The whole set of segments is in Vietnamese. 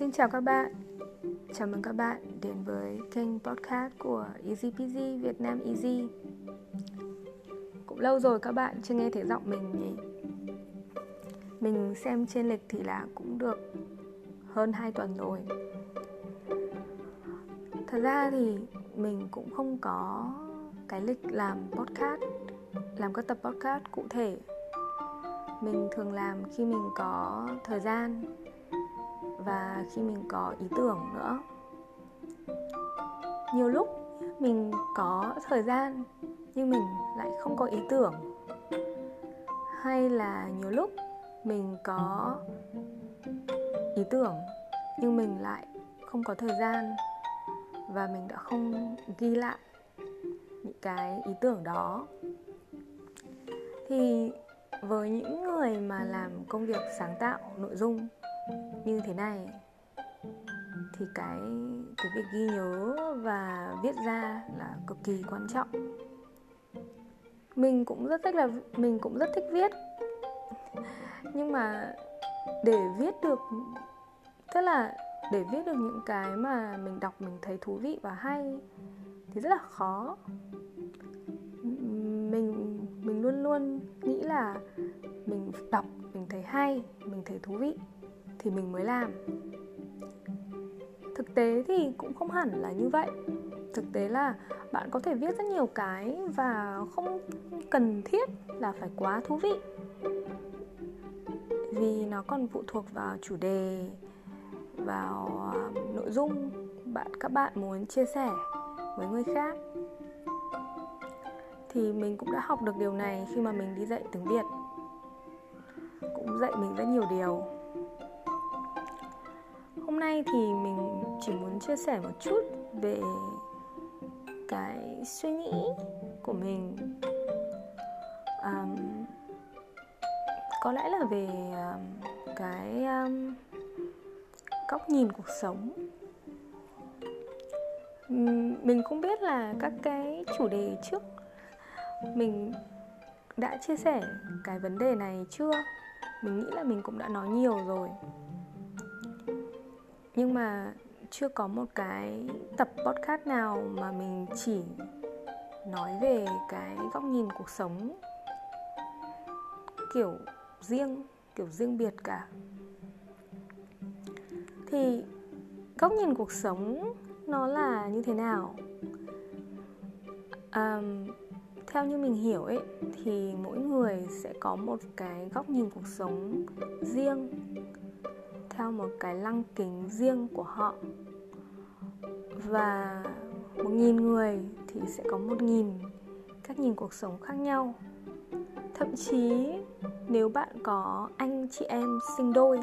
Xin chào các bạn. Chào mừng các bạn đến với kênh podcast của Easy Peasy Việt Nam Easy. Cũng lâu rồi các bạn chưa nghe thấy giọng mình nhỉ? Mình xem trên lịch thì là cũng được hơn 2 tuần rồi. Thật ra thì mình cũng không có cái lịch làm podcast, Làm các tập podcast cụ thể. Mình thường làm khi mình có thời gian và khi mình có ý tưởng nữa. Nhiều lúc mình có thời gian nhưng mình lại không có ý tưởng. Hay là nhiều lúc mình có ý tưởng nhưng mình lại không có thời gian và mình đã không ghi lại những cái ý tưởng đó. Thì với những người mà làm công việc sáng tạo nội dung như thế này. Thì cái cái việc ghi nhớ và viết ra là cực kỳ quan trọng. Mình cũng rất thích là, mình cũng rất thích viết. Nhưng mà để viết được, tức là để viết được những cái mà mình đọc, mình thấy thú vị và hay thì rất là khó. Mình mình luôn luôn nghĩ là mình đọc, mình thấy hay, mình thấy thú vị thì mình mới làm. Thực tế thì cũng không hẳn là như vậy. Thực tế là bạn có thể viết rất nhiều cái và không cần thiết là phải quá thú vị. Vì nó còn phụ thuộc vào chủ đề, vào à, nội dung bạn, các bạn muốn chia sẻ với người khác. Thì mình cũng đã học được điều này khi mà mình đi dạy tiếng việt. Cũng dạy mình rất nhiều nay thì mình chỉ muốn chia sẻ một chút về cái suy nghĩ của mình. Um, có lẽ là về um, cái um, góc nhìn cuộc sống. Mình cũng biết là các cái chủ đề trước mình đã chia sẻ cái vấn đề này chưa? Mình nghĩ là mình cũng đã nói nhiều rồi nhưng mà chưa có một cái tập podcast nào mà mình chỉ nói về cái góc nhìn cuộc sống kiểu riêng kiểu riêng biệt cả. Thì góc nhìn cuộc sống nó là như thế nào? À, theo như mình hiểu ấy thì mỗi người sẽ có một cái góc nhìn cuộc sống riêng theo một cái lăng kính riêng của họ. Và một nghìn người thì sẽ có một nghìn. Cách nhìn cuộc sống khác nhau. Thậm chí, nếu bạn có anh chị em sinh đôi,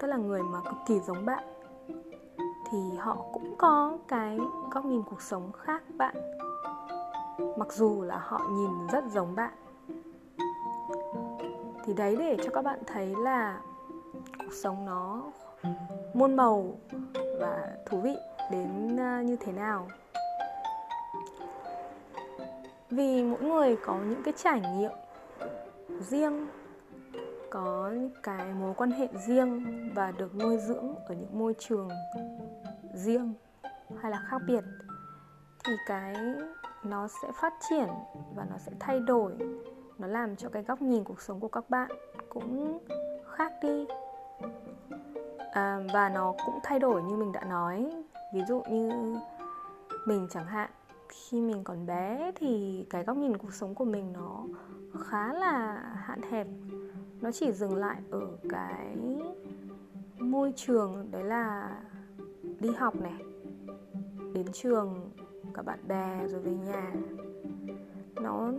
tức là người mà cực kỳ giống bạn, thì họ cũng có cái góc nhìn cuộc sống khác bạn. Mặc dù là họ nhìn rất giống bạn. Thì đấy để cho các bạn thấy là cuộc sống nó muôn màu và thú vị đến à, như thế nào. Vì mỗi người có những cái trải nghiệm riêng, có những cái mối quan hệ riêng và được nuôi dưỡng ở những môi trường riêng hay là khác biệt, thì cái nó sẽ phát triển và nó sẽ thay đổi. Nó làm cho cái góc nhìn cuộc sống của các bạn cũng khác đi à, và nó cũng thay đổi như mình đã nói. Ví dụ như mình chẳng hạn khi mình còn bé thì cái góc nhìn cuộc sống của mình nó khá là hạn hẹp. Nó chỉ dừng lại ở cái môi trường đấy là đi học này đến trường cả bạn bè rồi về nhà nó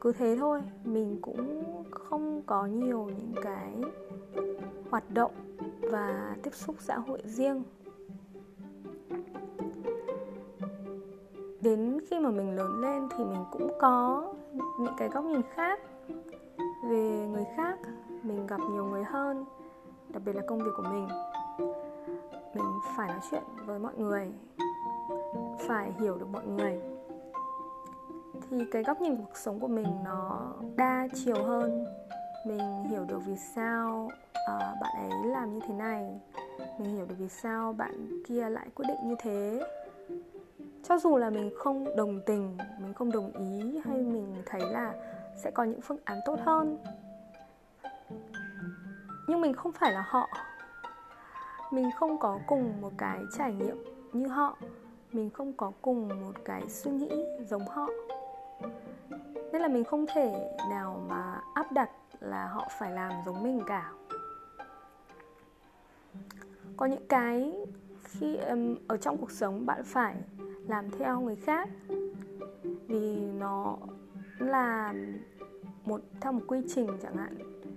cứ thế thôi. Mình cũng không có nhiều những cái hoạt động và tiếp xúc xã hội riêng. Đến khi mà mình lớn lên thì mình cũng có những cái góc nhìn khác về người khác. Mình gặp nhiều người hơn, đặc biệt là công việc của mình. Mình phải nói chuyện với mọi người, phải hiểu được mọi người thì cái góc nhìn cuộc sống của mình nó đa chiều hơn. Mình hiểu được vì sao uh, bạn ấy làm như thế này. Mình hiểu được vì sao bạn kia lại quyết định như thế. Cho dù là mình không đồng tình mình không đồng ý hay mình thấy là sẽ có những phương án tốt hơn. Nhưng mình không phải là họ. Mình không có cùng một cái trải nghiệm như họ. Mình không có cùng một cái suy nghĩ giống họ nên là mình không thể nào mà áp đặt là họ phải làm giống mình cả. Có những cái khi um, ở trong cuộc sống bạn phải làm theo người khác. Vì nó là một theo một quy trình chẳng hạn.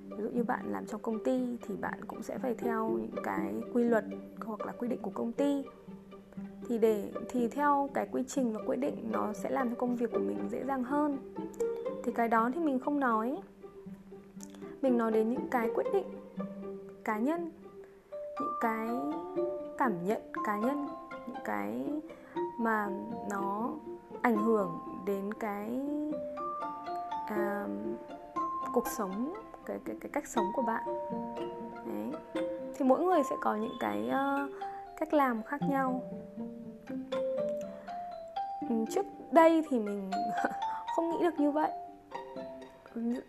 Ví dụ như bạn làm trong công ty thì bạn cũng sẽ phải theo những cái quy luật hoặc là quy định của công ty thì để thì theo cái quy trình và quyết định nó sẽ làm cho công việc của mình dễ dàng hơn. Thì cái đó thì mình không nói. Mình nói đến những cái quyết định cá nhân những cái cảm nhận cá nhân những cái mà nó ảnh hưởng đến cái uh, cuộc sống cái cái cái cách sống của bạn. Đấy. Thì mỗi người sẽ có những cái uh, cách làm khác nhau trước đây thì mình không nghĩ được như vậy.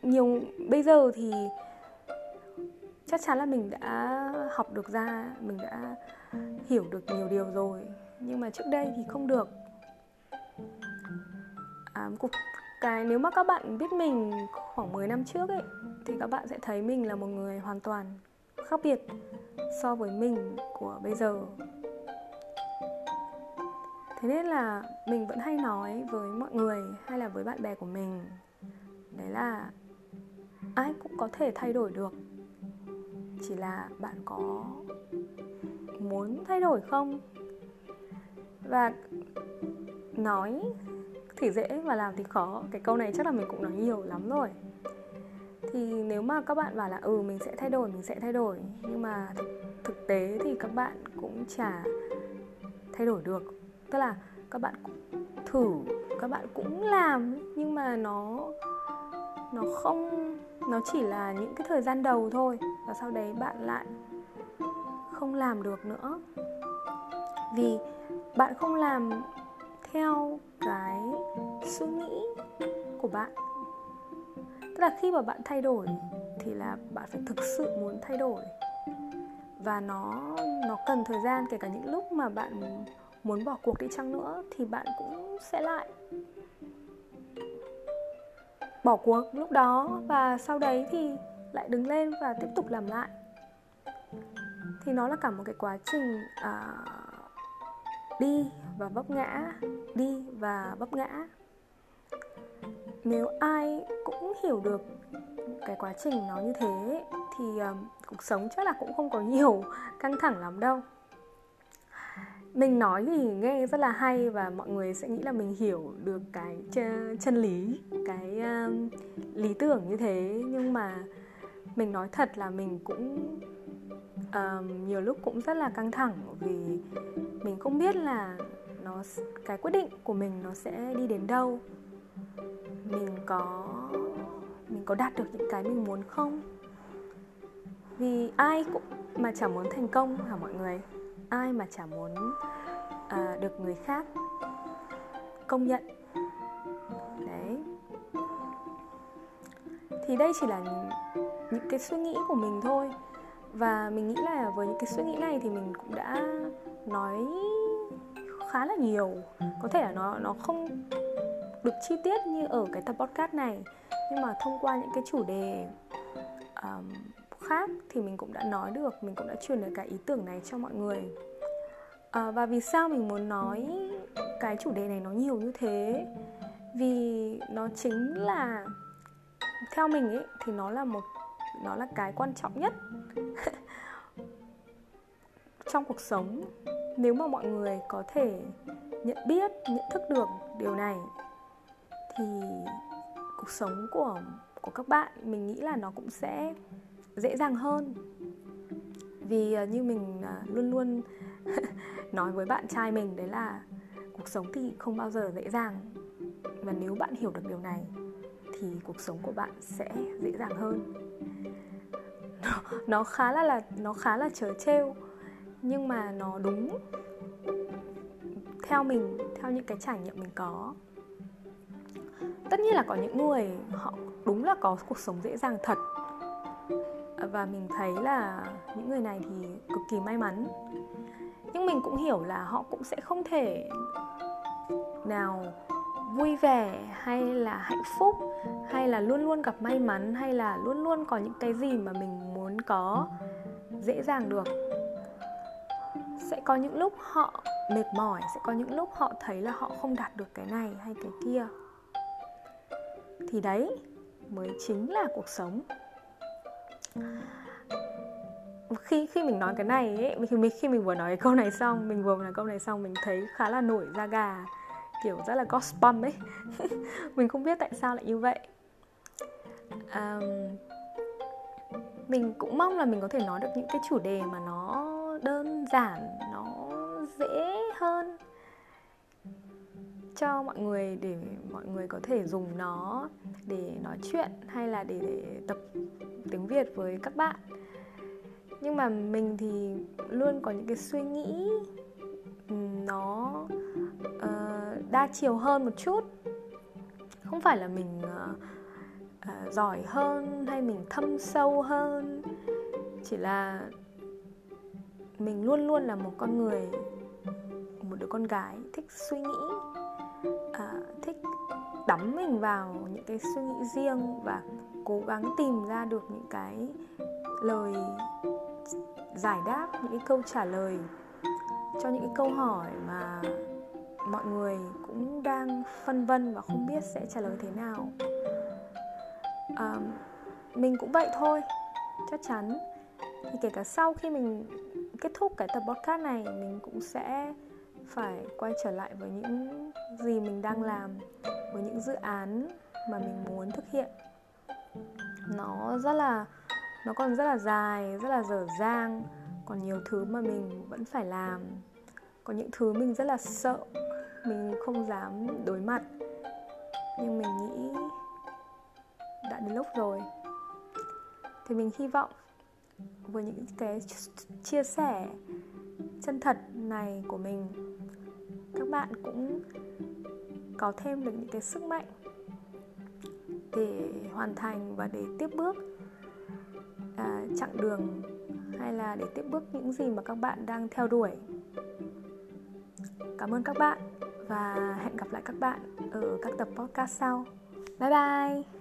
Nhiều bây giờ thì chắc chắn là mình đã học được ra mình đã hiểu được nhiều điều rồi. Nhưng mà trước đây thì không được. À, cuộc cái nếu mà các bạn biết mình khoảng 10 năm trước ấy thì các bạn sẽ thấy mình là một người hoàn toàn khác biệt so với mình của bây giờ thế nên là mình vẫn hay nói với mọi người hay là với bạn bè của mình. Đấy là ai cũng có thể thay đổi được. Chỉ là bạn có muốn thay đổi không? Và nói thì dễ và làm thì khó. Cái câu này chắc là mình cũng nói nhiều lắm rồi. Thì nếu mà các bạn bảo là ừ mình sẽ thay đổi, mình sẽ thay đổi, nhưng mà thực tế thì các bạn cũng chả thay đổi được tức là các bạn thử, các bạn cũng làm nhưng mà nó nó không, nó chỉ là những cái thời gian đầu thôi, và sau đấy bạn lại không làm được nữa. Vì bạn không làm theo cái suy nghĩ của bạn. Tức là khi mà bạn thay đổi thì là bạn phải thực sự muốn thay đổi. Và nó nó cần thời gian, kể cả những lúc mà bạn muốn bỏ cuộc đi chăng nữa thì bạn cũng sẽ lại. Bỏ cuộc lúc đó và sau đấy thì lại đứng lên và tiếp tục làm lại. Thì nó là cả một cái quá trình à, đi và vấp ngã đi và vấp ngã. Nếu ai cũng hiểu được cái quá trình nó như thế thì uh, cuộc sống chắc là cũng không có nhiều căng thẳng lắm đâu mình nói thì nghe rất là hay và mọi người sẽ nghĩ là mình hiểu được cái chân lý cái um, lý tưởng như thế. Nhưng mà mình nói thật là mình cũng um, nhiều lúc cũng rất là căng thẳng vì mình không biết là nó cái quyết định của mình nó sẽ đi đến đâu. Mình có mình có đạt được những cái mình muốn không? Vì ai cũng mà chẳng muốn thành công hả mọi người? Ai mà chả muốn à, được người khác công nhận. Đấy. Thì đây chỉ là những cái suy nghĩ của mình thôi. Và mình nghĩ là với những cái suy nghĩ này thì mình cũng đã nói khá là nhiều. Có thể là nó nó không được chi tiết như ở cái tập podcast này. Nhưng mà thông qua những cái chủ đề um, khác thì mình cũng đã nói được mình cũng đã truyền được cái ý tưởng này cho mọi người. À, và vì sao mình muốn nói cái chủ đề này nó nhiều như thế? Vì nó chính là theo mình ấy thì nó là một nó là cái quan trọng nhất trong cuộc sống. Nếu mà mọi người có thể nhận biết nhận thức được điều này thì cuộc sống của của các bạn mình nghĩ là nó cũng sẽ dễ dàng hơn. Vì ờ, như mình ờ, luôn luôn nói với bạn trai mình đấy là cuộc sống thì không bao giờ dễ dàng. Và nếu bạn hiểu được điều này thì cuộc sống của bạn sẽ dễ dàng hơn. Nó, nó khá là là nó khá là trớ trêu nhưng mà nó đúng theo mình theo những cái trải nghiệm mình có. Tất nhiên là có những người họ đúng là có cuộc sống dễ dàng thật và mình thấy là những người này thì cực kỳ may mắn. Nhưng mình cũng hiểu là họ cũng sẽ không thể nào vui vẻ hay là hạnh phúc, hay là luôn luôn gặp may mắn, hay là luôn luôn có những cái gì mà mình muốn có dễ dàng được. Sẽ có những lúc họ mệt mỏi, sẽ có những lúc họ thấy là họ không đạt được cái này hay cái kia. Thì đấy, mới chính là cuộc sống khi khi mình nói cái này ấy, khi mình khi mình vừa nói cái câu này xong mình vừa nói câu này xong mình thấy khá là nổi da gà kiểu rất là gospel ấy. Mình không biết tại sao lại như vậy. Um, mình cũng mong là mình có thể nói được những cái chủ đề mà nó đơn giản nó cho mọi người để mọi người có thể dùng nó để nói chuyện hay là để, để tập tiếng Việt với các bạn. Nhưng mà mình thì luôn có những cái suy nghĩ nó uh, đa chiều hơn một chút. Không phải là mình uh, uh, giỏi hơn hay mình thâm sâu hơn. Chỉ là mình luôn luôn là một con người một đứa con gái thích suy nghĩ à, thích đắm mình vào những cái suy nghĩ riêng và cố gắng tìm ra được những cái lời giải đáp những cái câu trả lời cho những cái câu hỏi mà mọi người cũng đang phân vân và không biết sẽ trả lời thế nào. À, mình cũng vậy thôi chắc chắn. Thì kể cả sau khi mình kết thúc cái tập podcast này mình cũng sẽ phải quay trở lại với những gì mình đang làm với những dự án mà mình muốn thực hiện. Nó rất là, nó còn rất là dài, rất là dở dang. Còn nhiều thứ mà mình vẫn phải làm. Có những thứ mình rất là sợ, mình không dám đối mặt. Nhưng mình nghĩ đã đến lúc rồi. Thì mình hy vọng với những cái chia sẻ chân thật này của mình, các bạn cũng có thêm được những cái sức mạnh để hoàn thành và để tiếp bước à, chặng đường hay là để tiếp bước những gì mà các bạn đang theo đuổi. Cảm ơn các bạn và hẹn gặp lại các bạn ở các tập podcast sau. Bye bye!